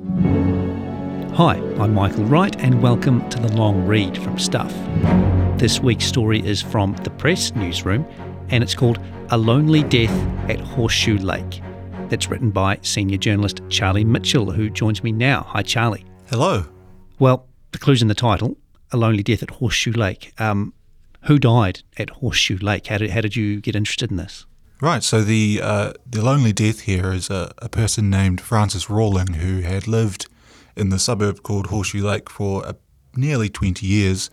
Hi, I'm Michael Wright, and welcome to the long read from Stuff. This week's story is from the Press newsroom, and it's called A Lonely Death at Horseshoe Lake. That's written by senior journalist Charlie Mitchell, who joins me now. Hi, Charlie. Hello. Well, the clue's in the title A Lonely Death at Horseshoe Lake. Um, who died at Horseshoe Lake? How did, how did you get interested in this? Right, so the uh, the lonely death here is a, a person named Frances Rawling who had lived in the suburb called Horseshoe Lake for uh, nearly 20 years.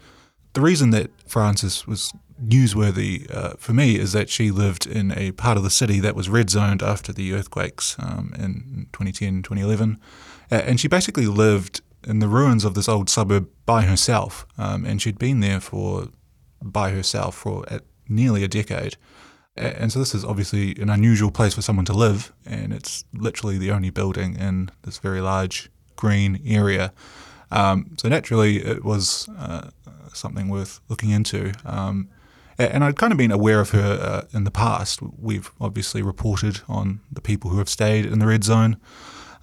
The reason that Frances was newsworthy uh, for me is that she lived in a part of the city that was red zoned after the earthquakes um, in 2010 2011. Uh, and she basically lived in the ruins of this old suburb by herself. Um, and she'd been there for by herself for nearly a decade. And so this is obviously an unusual place for someone to live, and it's literally the only building in this very large green area. Um, so naturally, it was uh, something worth looking into. Um, and I'd kind of been aware of her uh, in the past. We've obviously reported on the people who have stayed in the red zone.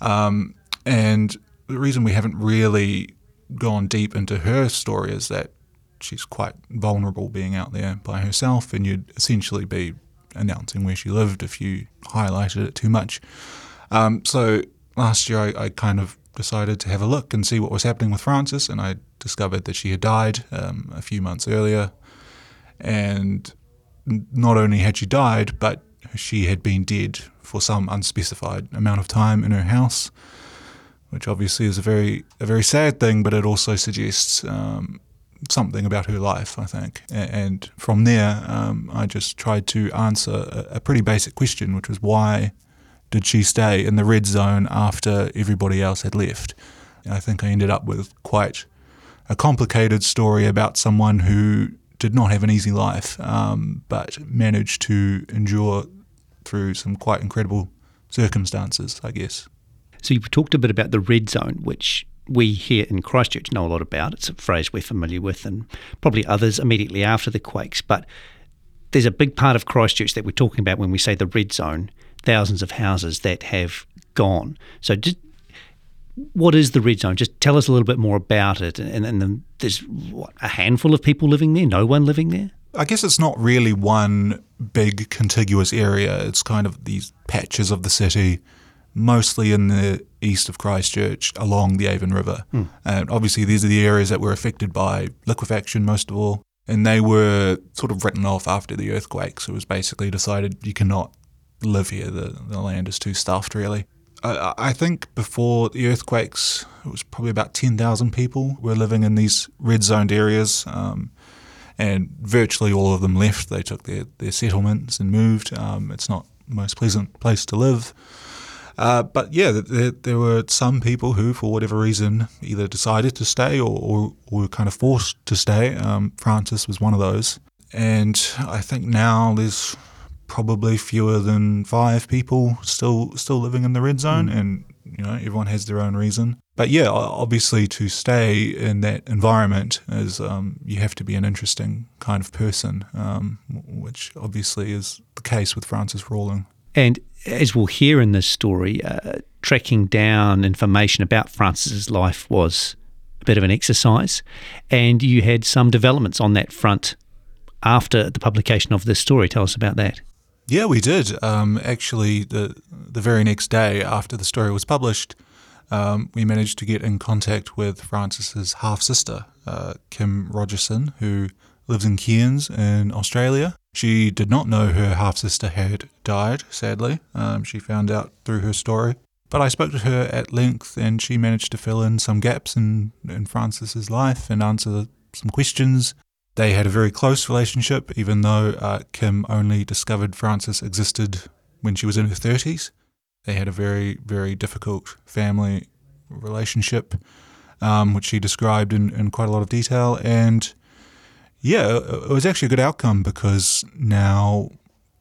Um, and the reason we haven't really gone deep into her story is that she's quite vulnerable being out there by herself, and you'd essentially be announcing where she lived if you highlighted it too much. Um, so last year, I, I, kind of decided to have a look and see what was happening with Frances, and I discovered that she had died um, a few months earlier. And not only had she died, but she had been dead for some unspecified amount of time in her house, which obviously is a very a very sad thing, but it also suggests um, something about her life, I think. And from there, um, I just tried to answer a, pretty basic question, which was why did she stay in the red zone after everybody else had left? I think I ended up with quite a complicated story about someone who did not have an easy life, um, but managed to endure through some quite incredible circumstances, I guess. So you talked a bit about the red zone, which we here in Christchurch know a lot about. It's a phrase we're familiar with, and probably others immediately after the quakes. But there's a big part of Christchurch that we're talking about when we say the red zone thousands of houses that have gone. So, just, what is the red zone? Just tell us a little bit more about it. And, and then there's what, a handful of people living there, no one living there? I guess it's not really one big contiguous area. It's kind of these patches of the city mostly in the east of Christchurch along the Avon River. Hmm. And obviously, these are the areas that were affected by liquefaction most of all. And they were sort of written off after the earthquakes. It was basically decided you cannot live here, the, the land is too stuffed, really. I, I think before the earthquakes, it was probably about 10,000 people were living in these red zoned areas. Um, and virtually all of them left. They took their, their settlements and moved. Um, it's not the most pleasant place to live. Uh, but yeah, there, there, were some people who, for whatever reason, either decided to stay or, or, or were kind of forced to stay. Um, Frances was one of those. And I think now there's probably fewer than five people still still living in the red zone, mm. and you know everyone has their own reason. But yeah, obviously to stay in that environment is um, you have to be an interesting kind of person, um, which obviously is the case with Frances Rawling. And as we'll hear in this story, uh, tracking down information about Frances's life was a bit of an exercise, and you had some developments on that front after the publication of this story. Tell us about that. Yeah, we did. Um, actually, the the very next day after the story was published, um, we managed to get in contact with Frances's half sister, uh, Kim Rogerson, who lives in Cairns in Australia. She did not know her half sister had died, sadly. Um, she found out through her story. But I spoke to her at length and she managed to fill in some gaps in, in Frances's life and answer some questions. They had a very close relationship, even though uh, Kim only discovered Frances existed when she was in her 30s. They had a very, very difficult family relationship, um, which she described in, in quite a lot of detail. And yeah, it was actually a good outcome because now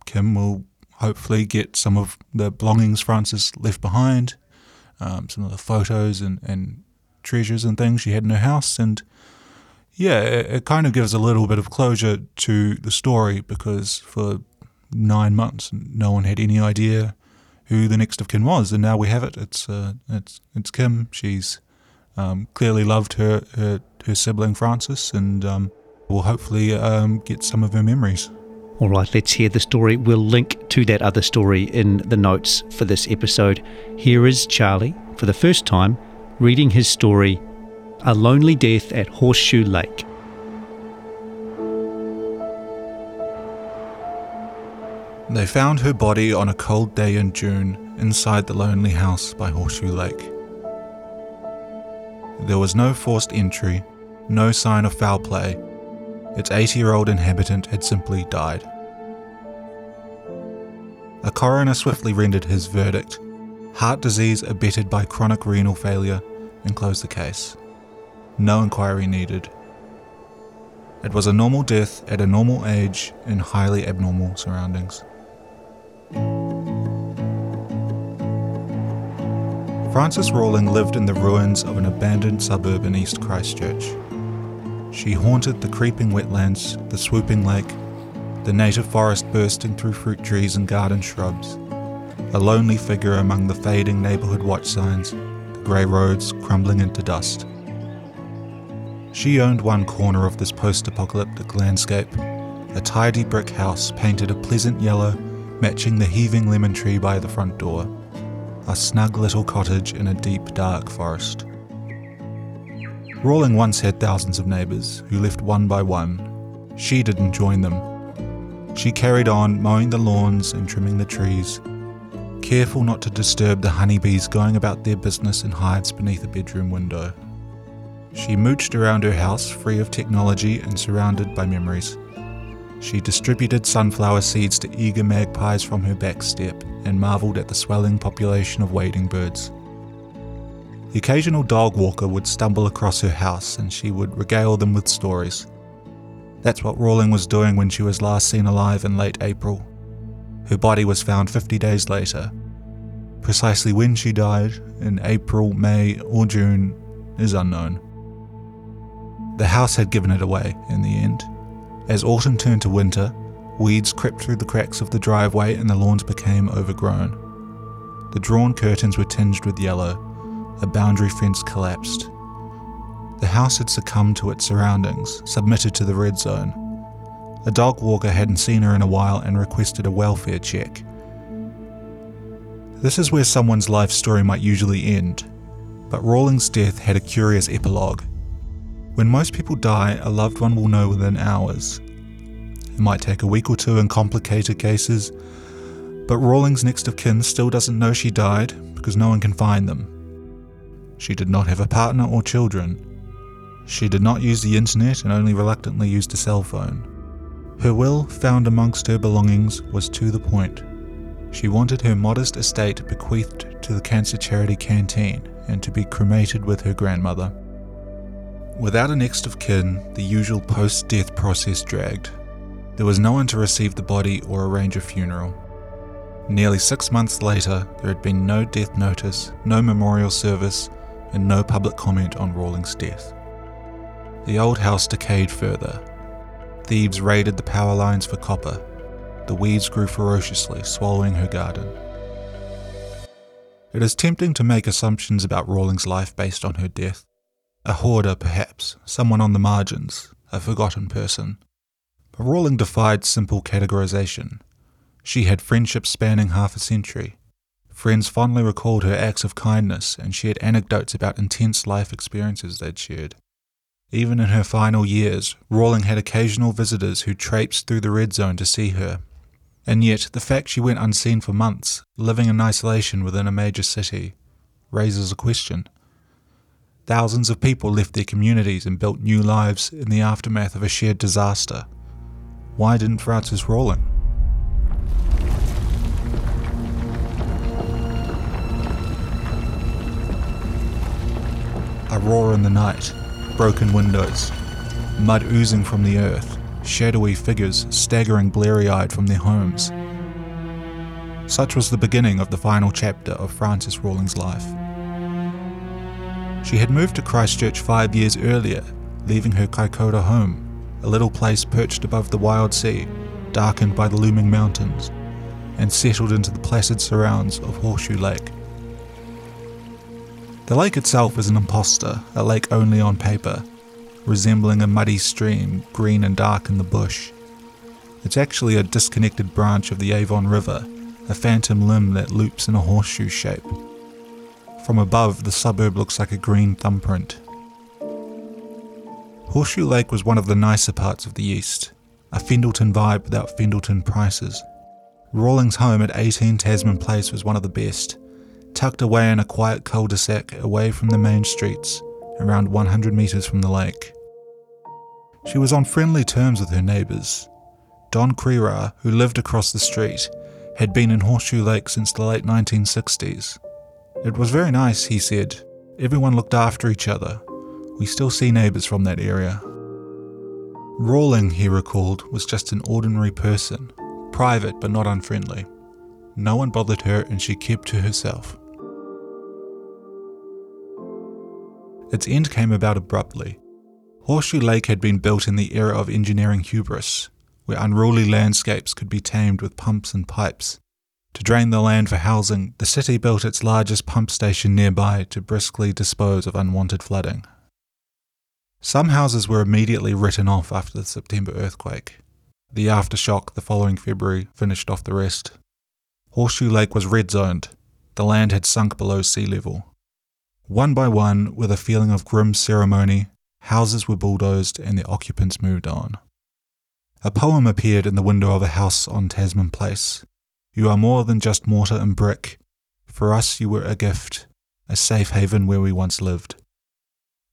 Kim will hopefully get some of the belongings Frances left behind, um, some of the photos and, and treasures and things she had in her house. And yeah, it, it kind of gives a little bit of closure to the story because for nine months, no one had any idea who the next of kin was, and now we have it. It's uh, it's it's Kim. She's um, clearly loved her, her her sibling Frances, and um, will hopefully um, get some of her memories. All right, let's hear the story. We'll link to that other story in the notes for this episode. Here is Charlie, for the first time, reading his story, A Lonely Death at Horseshoe Lake. They found her body on a cold day in June inside the lonely house by Horseshoe Lake. There was no forced entry, no sign of foul play, its 80 year old inhabitant had simply died. A coroner swiftly rendered his verdict heart disease abetted by chronic renal failure and closed the case. No inquiry needed. It was a normal death at a normal age in highly abnormal surroundings. Frances Rawling lived in the ruins of an abandoned suburb in East Christchurch. She haunted the creeping wetlands, the swooping lake, the native forest bursting through fruit trees and garden shrubs, a lonely figure among the fading neighbourhood watch signs, the grey roads crumbling into dust. She owned one corner of this post apocalyptic landscape, a tidy brick house painted a pleasant yellow, matching the heaving lemon tree by the front door, a snug little cottage in a deep, dark forest. Rawling once had thousands of neighbours who left one by one. She didn't join them. She carried on mowing the lawns and trimming the trees, careful not to disturb the honeybees going about their business in hives beneath a bedroom window. She mooched around her house free of technology and surrounded by memories. She distributed sunflower seeds to eager magpies from her back step and marvelled at the swelling population of wading birds. The occasional dog walker would stumble across her house and she would regale them with stories. That's what Rawling was doing when she was last seen alive in late April. Her body was found 50 days later. Precisely when she died, in April, May, or June, is unknown. The house had given it away in the end. As autumn turned to winter, weeds crept through the cracks of the driveway and the lawns became overgrown. The drawn curtains were tinged with yellow, a boundary fence collapsed. The house had succumbed to its surroundings, submitted to the red zone. A dog walker hadn't seen her in a while and requested a welfare check. This is where someone's life story might usually end, but Rawling's death had a curious epilogue. When most people die, a loved one will know within hours. It might take a week or two in complicated cases, but Rawling's next of kin still doesn't know she died because no one can find them. She did not have a partner or children. She did not use the internet and only reluctantly used a cell phone. Her will, found amongst her belongings, was to the point. She wanted her modest estate bequeathed to the cancer charity canteen and to be cremated with her grandmother. Without a next of kin, the usual post death process dragged. There was no one to receive the body or arrange a funeral. Nearly six months later, there had been no death notice, no memorial service, and no public comment on Rawling's death. The old house decayed further. Thieves raided the power lines for copper. The weeds grew ferociously, swallowing her garden. It is tempting to make assumptions about Rawling's life based on her death. A hoarder, perhaps, someone on the margins, a forgotten person. But Rawling defied simple categorization. She had friendships spanning half a century. Friends fondly recalled her acts of kindness and shared anecdotes about intense life experiences they'd shared. Even in her final years, Rawling had occasional visitors who traipsed through the red zone to see her. And yet, the fact she went unseen for months, living in isolation within a major city, raises a question. Thousands of people left their communities and built new lives in the aftermath of a shared disaster. Why didn't Frances Rawling? A roar in the night, broken windows, mud oozing from the earth, shadowy figures staggering bleary eyed from their homes. Such was the beginning of the final chapter of Frances Rawlings' life. She had moved to Christchurch five years earlier, leaving her Kaikoura home, a little place perched above the wild sea, darkened by the looming mountains, and settled into the placid surrounds of Horseshoe Lake. The lake itself is an impostor, a lake only on paper, resembling a muddy stream, green and dark in the bush. It's actually a disconnected branch of the Avon River, a phantom limb that loops in a horseshoe shape. From above, the suburb looks like a green thumbprint. Horseshoe Lake was one of the nicer parts of the east, a Fendalton vibe without Fendalton prices. Rawlings' home at 18 Tasman Place was one of the best, tucked away in a quiet cul-de-sac away from the main streets, around 100 metres from the lake. She was on friendly terms with her neighbours. Don Crera, who lived across the street, had been in Horseshoe Lake since the late 1960s. It was very nice, he said. Everyone looked after each other. We still see neighbours from that area. Rawling, he recalled, was just an ordinary person, private but not unfriendly. No one bothered her and she kept to herself. Its end came about abruptly. Horseshoe Lake had been built in the era of engineering hubris, where unruly landscapes could be tamed with pumps and pipes, to drain the land for housing, the city built its largest pump station nearby to briskly dispose of unwanted flooding. Some houses were immediately written off after the September earthquake. The aftershock the following February finished off the rest. Horseshoe Lake was red zoned. The land had sunk below sea level. One by one, with a feeling of grim ceremony, houses were bulldozed and their occupants moved on. A poem appeared in the window of a house on Tasman Place, you are more than just mortar and brick. For us, you were a gift, a safe haven where we once lived.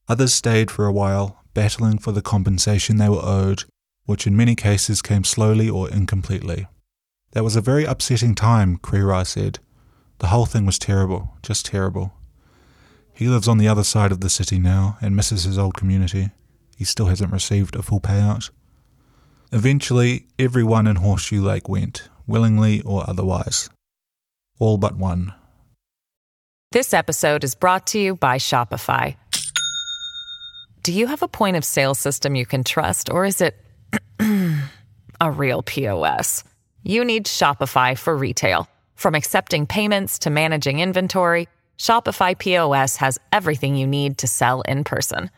Others stayed for a while, battling for the compensation they were owed, which in many cases came slowly or incompletely. That was a very upsetting time, Crera said. The whole thing was terrible, just terrible. He lives on the other side of the city now and misses his old community. He still hasn't received a full payout. Eventually, everyone in Horseshoe Lake went, willingly or otherwise. All but one. This episode is brought to you by Shopify. Do you have a point of sale system you can trust, or is it a real POS? You need Shopify for retail. From accepting payments to managing inventory, Shopify POS has everything you need to sell in person.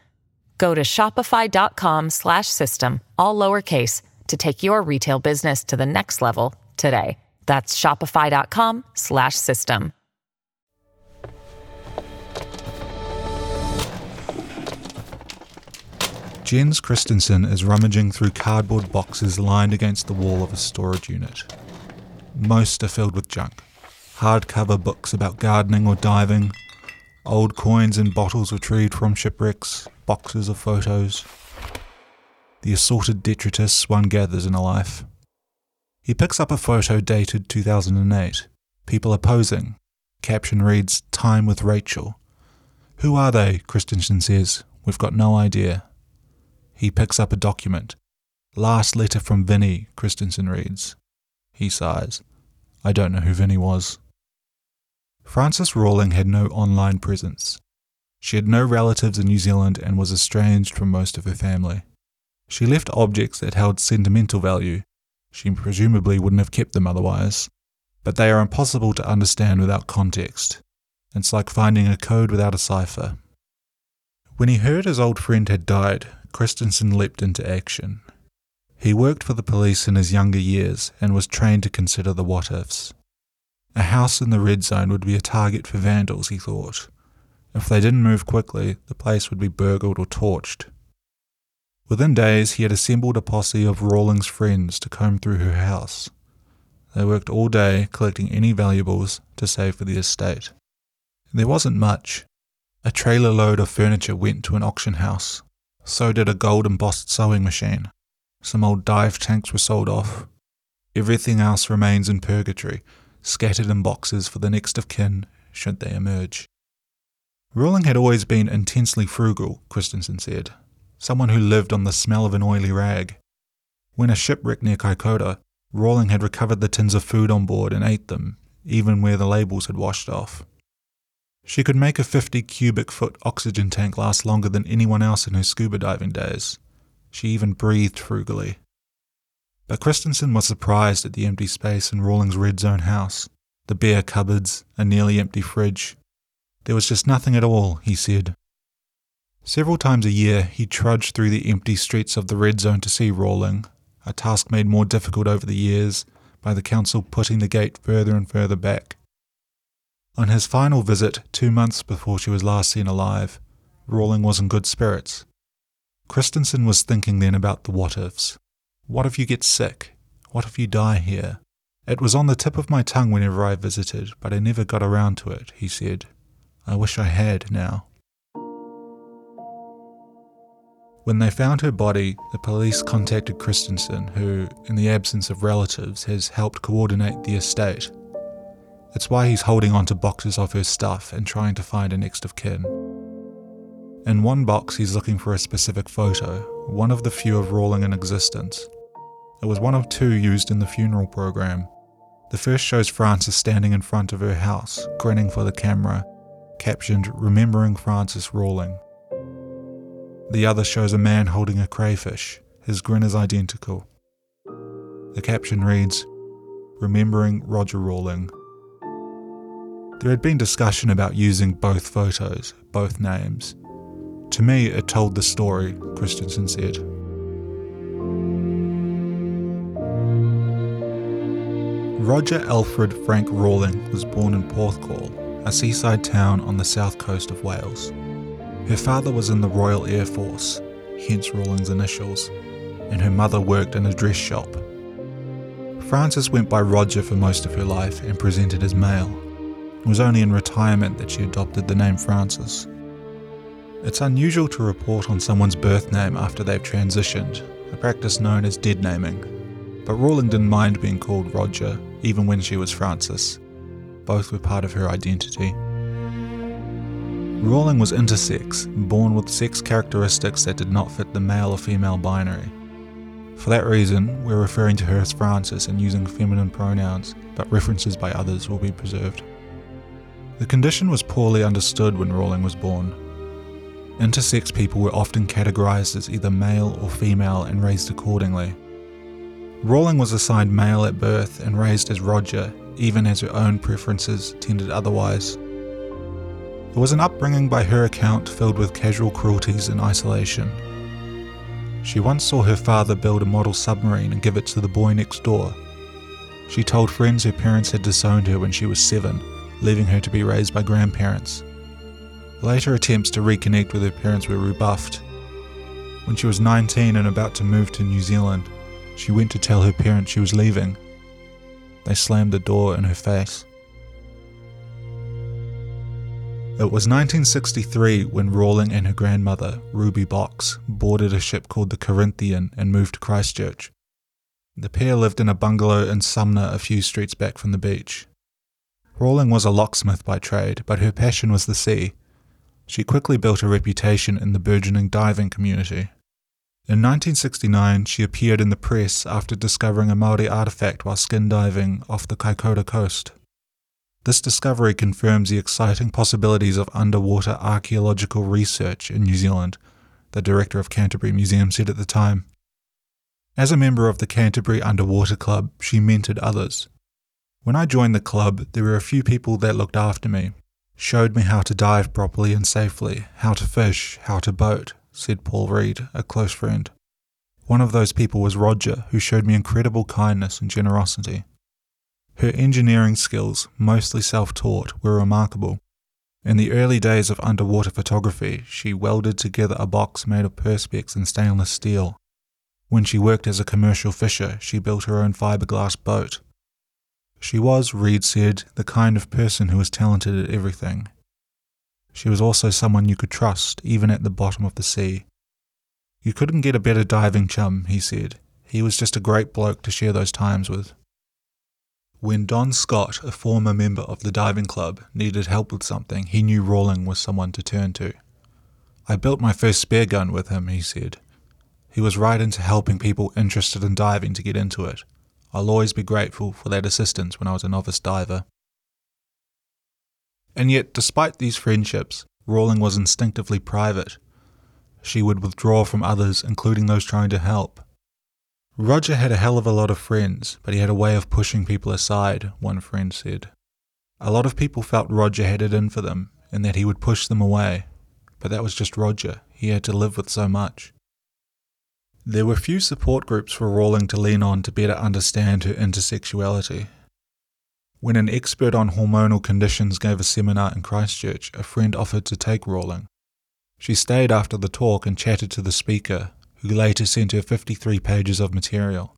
Go to shopify.com/system all lowercase to take your retail business to the next level today. That's shopify.com slash system. Jens Christensen is rummaging through cardboard boxes lined against the wall of a storage unit. Most are filled with junk. Hardcover books about gardening or diving, old coins and bottles retrieved from shipwrecks, boxes of photos. The assorted detritus one gathers in a life. He picks up a photo dated 2008. People are posing. Caption reads, Time with Rachel. Who are they? Christensen says. We've got no idea. He picks up a document. Last letter from Vinny, Christensen reads. He sighs. I don't know who Vinny was. Frances Rawling had no online presence. She had no relatives in New Zealand and was estranged from most of her family. She left objects that held sentimental value she presumably wouldn't have kept them otherwise. But they are impossible to understand without context. It's like finding a code without a cipher. When he heard his old friend had died, Christensen leapt into action. He worked for the police in his younger years and was trained to consider the what ifs. A house in the red zone would be a target for vandals, he thought. If they didn't move quickly, the place would be burgled or torched. Within days, he had assembled a posse of Rawlings' friends to comb through her house. They worked all day collecting any valuables to save for the estate. There wasn't much. A trailer load of furniture went to an auction house. So did a gold embossed sewing machine. Some old dive tanks were sold off. Everything else remains in purgatory, scattered in boxes for the next of kin should they emerge. Rawling had always been intensely frugal, Christensen said, someone who lived on the smell of an oily rag. When a shipwreck near Kaikoura, Rawling had recovered the tins of food on board and ate them, even where the labels had washed off. She could make a 50 cubic foot oxygen tank last longer than anyone else in her scuba diving days. She even breathed frugally. But Christensen was surprised at the empty space in Rawling's red zone house the bare cupboards, a nearly empty fridge. There was just nothing at all, he said. Several times a year, he trudged through the empty streets of the red zone to see Rawling, a task made more difficult over the years by the council putting the gate further and further back. On his final visit, two months before she was last seen alive, Rawling was in good spirits. Christensen was thinking then about the what ifs. What if you get sick? What if you die here? It was on the tip of my tongue whenever I visited, but I never got around to it, he said. I wish I had now. When they found her body, the police contacted Christensen, who, in the absence of relatives, has helped coordinate the estate. It's why he's holding on to boxes of her stuff and trying to find a next of kin. In one box, he's looking for a specific photo, one of the few of Rawling in existence. It was one of two used in the funeral program. The first shows Frances standing in front of her house, grinning for the camera, captioned Remembering Frances Rawling. The other shows a man holding a crayfish. His grin is identical. The caption reads Remembering Roger Rawling. There had been discussion about using both photos, both names. To me, it told the story, Christensen said. Roger Alfred Frank Rawling was born in Porthcawl, a seaside town on the south coast of Wales. Her father was in the Royal Air Force, hence Rawling's initials, and her mother worked in a dress shop. Frances went by Roger for most of her life and presented as male. It was only in retirement that she adopted the name Frances. It's unusual to report on someone's birth name after they've transitioned, a practice known as dead naming. But Rawling didn't mind being called Roger, even when she was Frances. Both were part of her identity. Rawling was intersex, born with sex characteristics that did not fit the male or female binary. For that reason, we're referring to her as Frances and using feminine pronouns, but references by others will be preserved. The condition was poorly understood when Rawling was born. Intersex people were often categorized as either male or female and raised accordingly. Rawling was assigned male at birth and raised as Roger, even as her own preferences tended otherwise. It was an upbringing by her account filled with casual cruelties and isolation. She once saw her father build a model submarine and give it to the boy next door. She told friends her parents had disowned her when she was seven, leaving her to be raised by grandparents. Later attempts to reconnect with her parents were rebuffed. When she was 19 and about to move to New Zealand, she went to tell her parents she was leaving. They slammed the door in her face. It was 1963 when Rawling and her grandmother, Ruby Box, boarded a ship called the Corinthian and moved to Christchurch. The pair lived in a bungalow in Sumner a few streets back from the beach. Rawling was a locksmith by trade, but her passion was the sea. She quickly built a reputation in the burgeoning diving community. In 1969, she appeared in the press after discovering a Maori artifact while skin diving off the Kaikoura coast. This discovery confirms the exciting possibilities of underwater archaeological research in New Zealand, the director of Canterbury Museum said at the time. As a member of the Canterbury Underwater Club, she mentored others. When I joined the club, there were a few people that looked after me, showed me how to dive properly and safely, how to fish, how to boat, said Paul Reed, a close friend. One of those people was Roger, who showed me incredible kindness and generosity. Her engineering skills, mostly self taught, were remarkable. In the early days of underwater photography, she welded together a box made of perspex and stainless steel. When she worked as a commercial fisher, she built her own fiberglass boat. She was, Reed said, the kind of person who was talented at everything. She was also someone you could trust, even at the bottom of the sea. You couldn't get a better diving chum, he said. He was just a great bloke to share those times with. When Don Scott, a former member of the diving club, needed help with something, he knew Rawling was someone to turn to. I built my first spear gun with him, he said. He was right into helping people interested in diving to get into it. I'll always be grateful for that assistance when I was a novice diver. And yet, despite these friendships, Rawling was instinctively private. She would withdraw from others, including those trying to help. Roger had a hell of a lot of friends, but he had a way of pushing people aside, one friend said. A lot of people felt Roger had it in for them, and that he would push them away. But that was just Roger. He had to live with so much. There were few support groups for Rawling to lean on to better understand her intersexuality. When an expert on hormonal conditions gave a seminar in Christchurch, a friend offered to take Rawling. She stayed after the talk and chatted to the speaker, who later sent her 53 pages of material.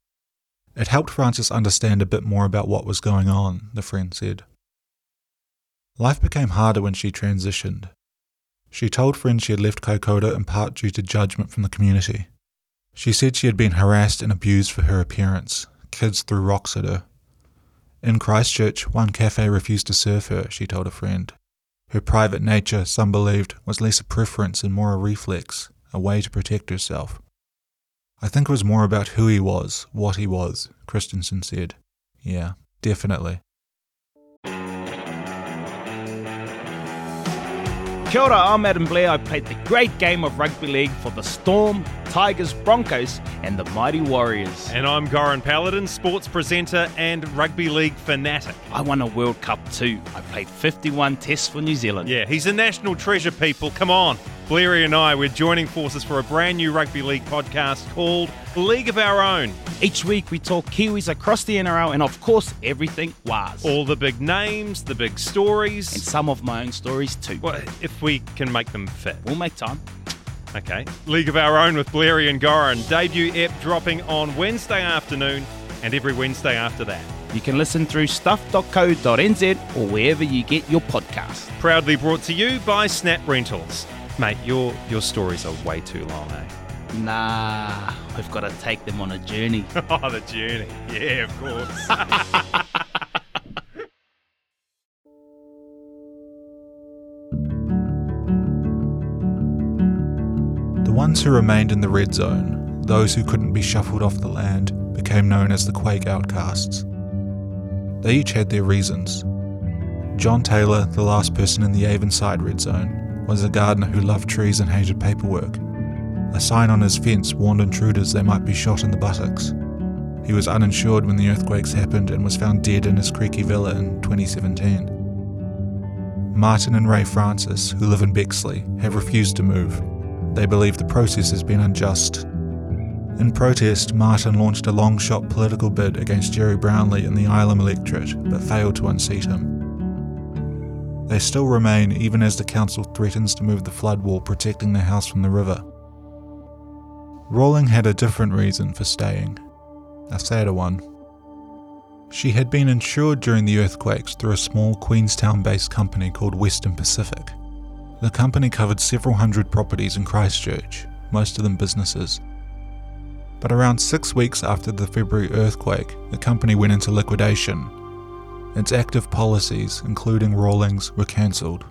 It helped Frances understand a bit more about what was going on, the friend said. Life became harder when she transitioned. She told friends she had left Kaikoura in part due to judgment from the community. She said she had been harassed and abused for her appearance. Kids threw rocks at her. In Christchurch, one cafe refused to serve her, she told a friend. Her private nature, some believed, was less a preference and more a reflex, a way to protect herself. I think it was more about who he was, what he was, Christensen said. Yeah, definitely. Kia ora, I'm Adam Blair. I played the great game of rugby league for the Storm, Tigers, Broncos, and the Mighty Warriors. And I'm Goran Paladin, sports presenter and rugby league fanatic. I won a World Cup too. I played 51 tests for New Zealand. Yeah, he's a national treasure, people. Come on. Blairy and I, we're joining forces for a brand new rugby league podcast called League of Our Own. Each week we talk Kiwis across the NRL and, of course, everything was. All the big names, the big stories. And some of my own stories too. Well, if we can make them fit. We'll make time. Okay. League of Our Own with Blairy and Goran. Debut ep dropping on Wednesday afternoon and every Wednesday after that. You can listen through stuff.co.nz or wherever you get your podcasts. Proudly brought to you by Snap Rentals. Mate, your your stories are way too long, eh? Nah, we've got to take them on a journey. oh, the journey. Yeah, of course. The ones who remained in the red zone, those who couldn't be shuffled off the land, became known as the Quake Outcasts. They each had their reasons. John Taylor, the last person in the Avonside red zone, was a gardener who loved trees and hated paperwork. A sign on his fence warned intruders they might be shot in the buttocks. He was uninsured when the earthquakes happened and was found dead in his creaky villa in 2017. Martin and Ray Francis, who live in Bexley, have refused to move. They believe the process has been unjust. In protest, Martin launched a long shot political bid against Gerry Brownlee in the Ilam electorate, but failed to unseat him. They still remain even as the council threatens to move the flood wall protecting the house from the river. Rawling had a different reason for staying, a sadder one. She had been insured during the earthquakes through a small Queenstown based company called Western Pacific. The company covered several hundred properties in Christchurch, most of them businesses. But around six weeks after the February earthquake, the company went into liquidation. Its active policies, including Rawlings, were cancelled.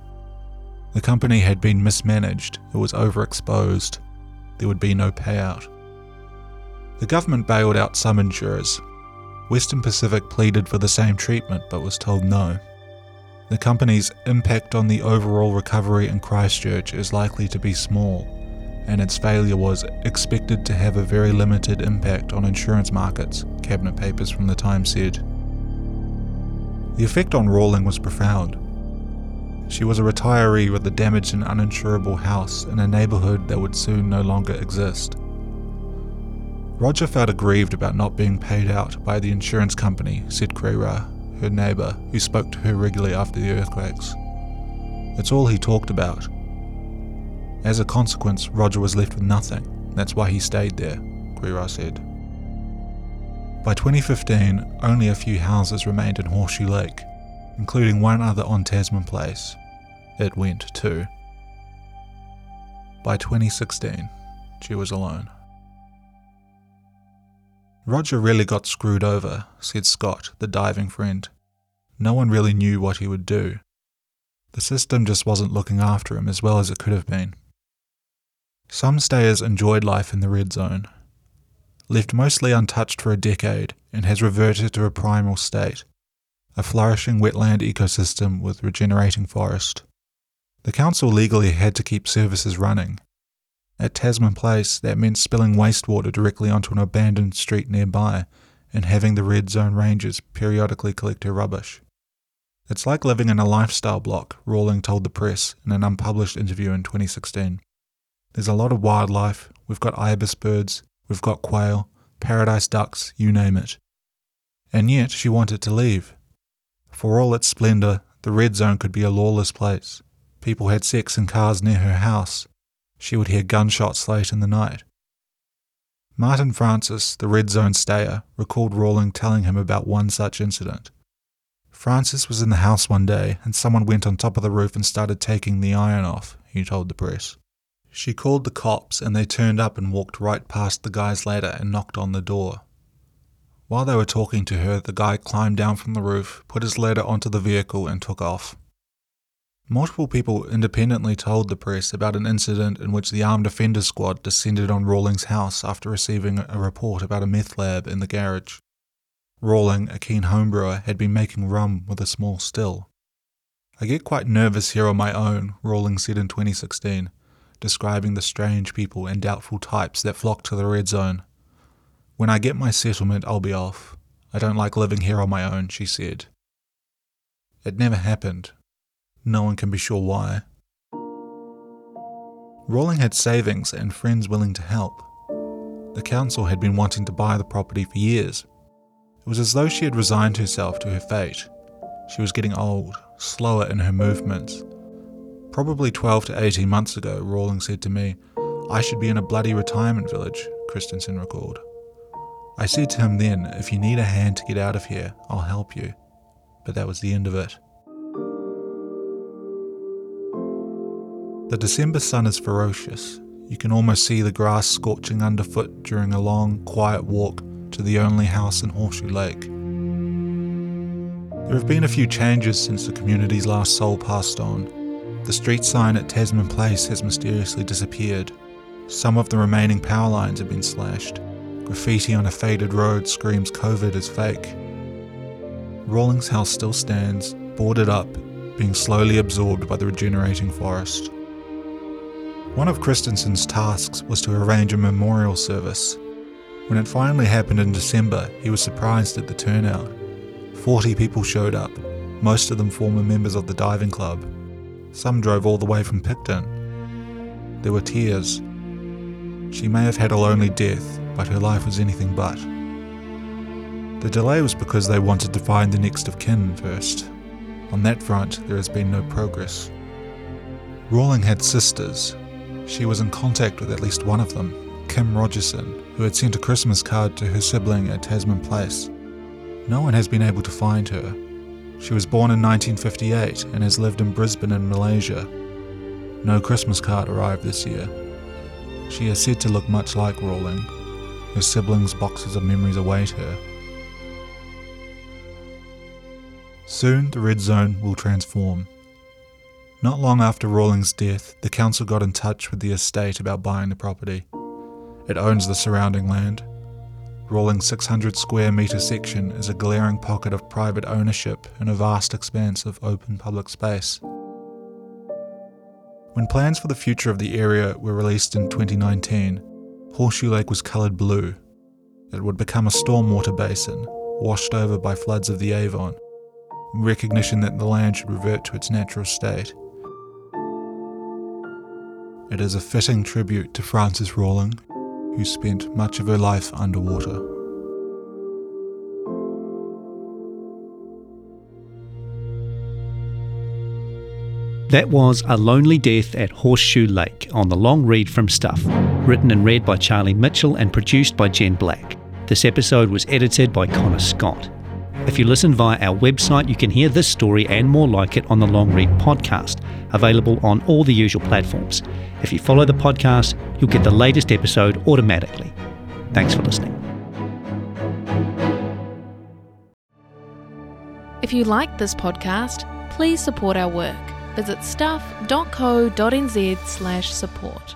The company had been mismanaged, it was overexposed, there would be no payout. The government bailed out some insurers. Western Pacific pleaded for the same treatment but was told no. The company's impact on the overall recovery in Christchurch is likely to be small, and its failure was expected to have a very limited impact on insurance markets, cabinet papers from the time said. The effect on Rawling was profound. She was a retiree with a damaged and uninsurable house in a neighbourhood that would soon no longer exist. Roger felt aggrieved about not being paid out by the insurance company, said Krera, her neighbour, who spoke to her regularly after the earthquakes. It's all he talked about. As a consequence, Roger was left with nothing. That's why he stayed there, Krera said. By 2015, only a few houses remained in Horseshoe Lake, including one other on Tasman Place. It went too. By 2016, she was alone. Roger really got screwed over, said Scott, the diving friend. No one really knew what he would do. The system just wasn't looking after him as well as it could have been. Some stayers enjoyed life in the red zone. Left mostly untouched for a decade and has reverted to a primal state, a flourishing wetland ecosystem with regenerating forest. The council legally had to keep services running. At Tasman Place, that meant spilling wastewater directly onto an abandoned street nearby and having the red zone rangers periodically collect her rubbish. It's like living in a lifestyle block, Rawling told the press in an unpublished interview in 2016. There's a lot of wildlife, we've got ibis birds, we've got quail, paradise ducks, you name it. And yet she wanted to leave. For all its splendour, the red zone could be a lawless place. People had sex in cars near her house. She would hear gunshots late in the night. Martin Francis, the red zone stayer, recalled Rawling telling him about one such incident. Frances was in the house one day and someone went on top of the roof and started taking the iron off, he told the press. She called the cops and they turned up and walked right past the guy's ladder and knocked on the door. While they were talking to her, the guy climbed down from the roof, put his ladder onto the vehicle, and took off. Multiple people independently told the press about an incident in which the Armed Offenders Squad descended on Rawling's house after receiving a report about a meth lab in the garage. Rawling, a keen homebrewer, had been making rum with a small still. I get quite nervous here on my own, Rawling said in 2016, describing the strange people and doubtful types that flock to the red zone. When I get my settlement, I'll be off. I don't like living here on my own, she said. It never happened. No one can be sure why. Rawling had savings and friends willing to help. The council had been wanting to buy the property for years, it was as though she had resigned herself to her fate. She was getting old, slower in her movements. Probably 12 to 18 months ago, Rawling said to me, I should be in a bloody retirement village, Christensen recalled. I said to him then, if you need a hand to get out of here, I'll help you. But that was the end of it. The December sun is ferocious. You can almost see the grass scorching underfoot during a long, quiet walk to the only house in Horseshoe Lake. There have been a few changes since the community's last soul passed on. The street sign at Tasman Place has mysteriously disappeared. Some of the remaining power lines have been slashed. Graffiti on a faded road screams COVID is fake. Rawling's house still stands, boarded up, being slowly absorbed by the regenerating forest. One of Christensen's tasks was to arrange a memorial service when it finally happened in December, he was surprised at the turnout. 40 people showed up, most of them former members of the diving club. Some drove all the way from Picton. There were tears. She may have had a lonely death, but her life was anything but. The delay was because they wanted to find the next of kin first. On that front, there has been no progress. Rawling had sisters. She was in contact with at least one of them, Kim Rogerson, who had sent a Christmas card to her sibling at Tasman Place. No one has been able to find her. She was born in 1958 and has lived in Brisbane and Malaysia. No Christmas card arrived this year. She is said to look much like Rawling. Her siblings' boxes of memories await her. Soon the red zone will transform. Not long after Rawling's death, the council got in touch with the estate about buying the property. It owns the surrounding land. Rawling's 600 square metre section is a glaring pocket of private ownership in a vast expanse of open public space. When plans for the future of the area were released in 2019, Horseshoe Lake was coloured blue. It would become a stormwater basin, washed over by floods of the Avon, in recognition that the land should revert to its natural state. It is a fitting tribute to Frances Rawling, who spent much of her life underwater. That was A Lonely Death at Horseshoe Lake on the long read from Stuff, written and read by Charlie Mitchell and produced by Jen Black. This episode was edited by Connor Scott. If you listen via our website, you can hear this story and more like it on the Long Read podcast, available on all the usual platforms. If you follow the podcast, you'll get the latest episode automatically. Thanks for listening. If you like this podcast, please support our work. Visit stuff.co.nz/support.